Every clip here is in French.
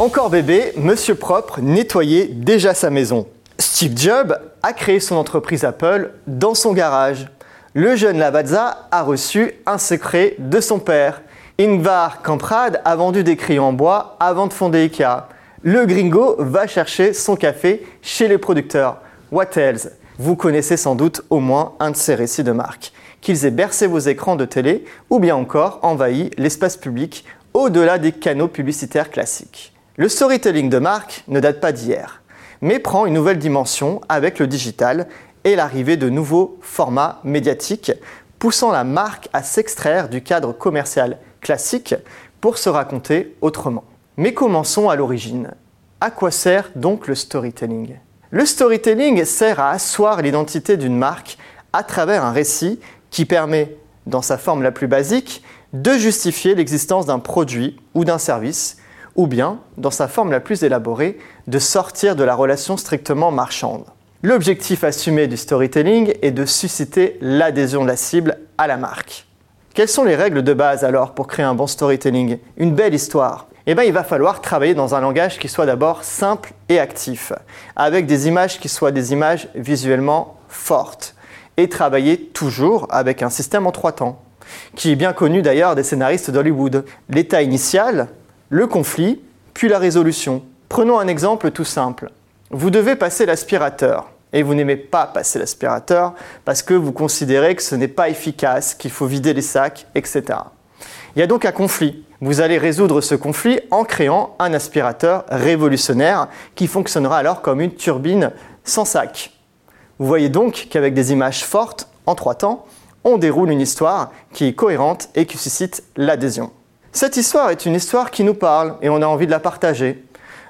Encore bébé, Monsieur Propre nettoyait déjà sa maison. Steve Jobs a créé son entreprise Apple dans son garage. Le jeune Lavazza a reçu un secret de son père. Ingvar Kamprad a vendu des crayons en bois avant de fonder Ikea. Le gringo va chercher son café chez les producteurs. What else? Vous connaissez sans doute au moins un de ces récits de marque. Qu'ils aient bercé vos écrans de télé ou bien encore envahi l'espace public au-delà des canaux publicitaires classiques. Le storytelling de marque ne date pas d'hier, mais prend une nouvelle dimension avec le digital et l'arrivée de nouveaux formats médiatiques, poussant la marque à s'extraire du cadre commercial classique pour se raconter autrement. Mais commençons à l'origine. À quoi sert donc le storytelling? Le storytelling sert à asseoir l'identité d'une marque à travers un récit qui permet, dans sa forme la plus basique, de justifier l'existence d'un produit ou d'un service ou bien, dans sa forme la plus élaborée, de sortir de la relation strictement marchande. L'objectif assumé du storytelling est de susciter l'adhésion de la cible à la marque. Quelles sont les règles de base alors pour créer un bon storytelling? Une belle histoire eh bien, il va falloir travailler dans un langage qui soit d'abord simple et actif, avec des images qui soient des images visuellement fortes, et travailler toujours avec un système en trois temps, qui est bien connu d'ailleurs des scénaristes d'Hollywood. L'état initial, le conflit, puis la résolution. Prenons un exemple tout simple. Vous devez passer l'aspirateur et vous n'aimez pas passer l'aspirateur parce que vous considérez que ce n'est pas efficace, qu'il faut vider les sacs, etc. Il y a donc un conflit. Vous allez résoudre ce conflit en créant un aspirateur révolutionnaire qui fonctionnera alors comme une turbine sans sac. Vous voyez donc qu'avec des images fortes, en trois temps, on déroule une histoire qui est cohérente et qui suscite l'adhésion. Cette histoire est une histoire qui nous parle et on a envie de la partager.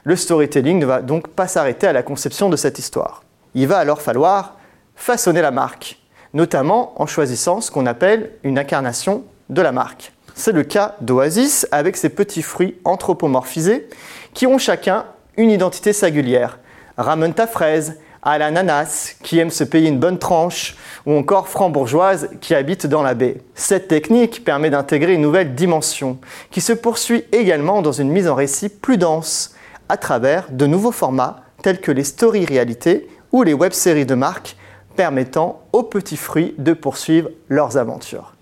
Le storytelling ne va donc pas s'arrêter à la conception de cette histoire. Il va alors falloir façonner la marque, notamment en choisissant ce qu'on appelle une incarnation de la marque. C'est le cas d'Oasis avec ses petits fruits anthropomorphisés qui ont chacun une identité singulière. Ramène ta fraise, à l'ananas qui aime se payer une bonne tranche, ou encore frambourgeoise qui habite dans la baie. Cette technique permet d'intégrer une nouvelle dimension qui se poursuit également dans une mise en récit plus dense à travers de nouveaux formats tels que les stories réalité ou les web-séries de marque permettant aux petits fruits de poursuivre leurs aventures.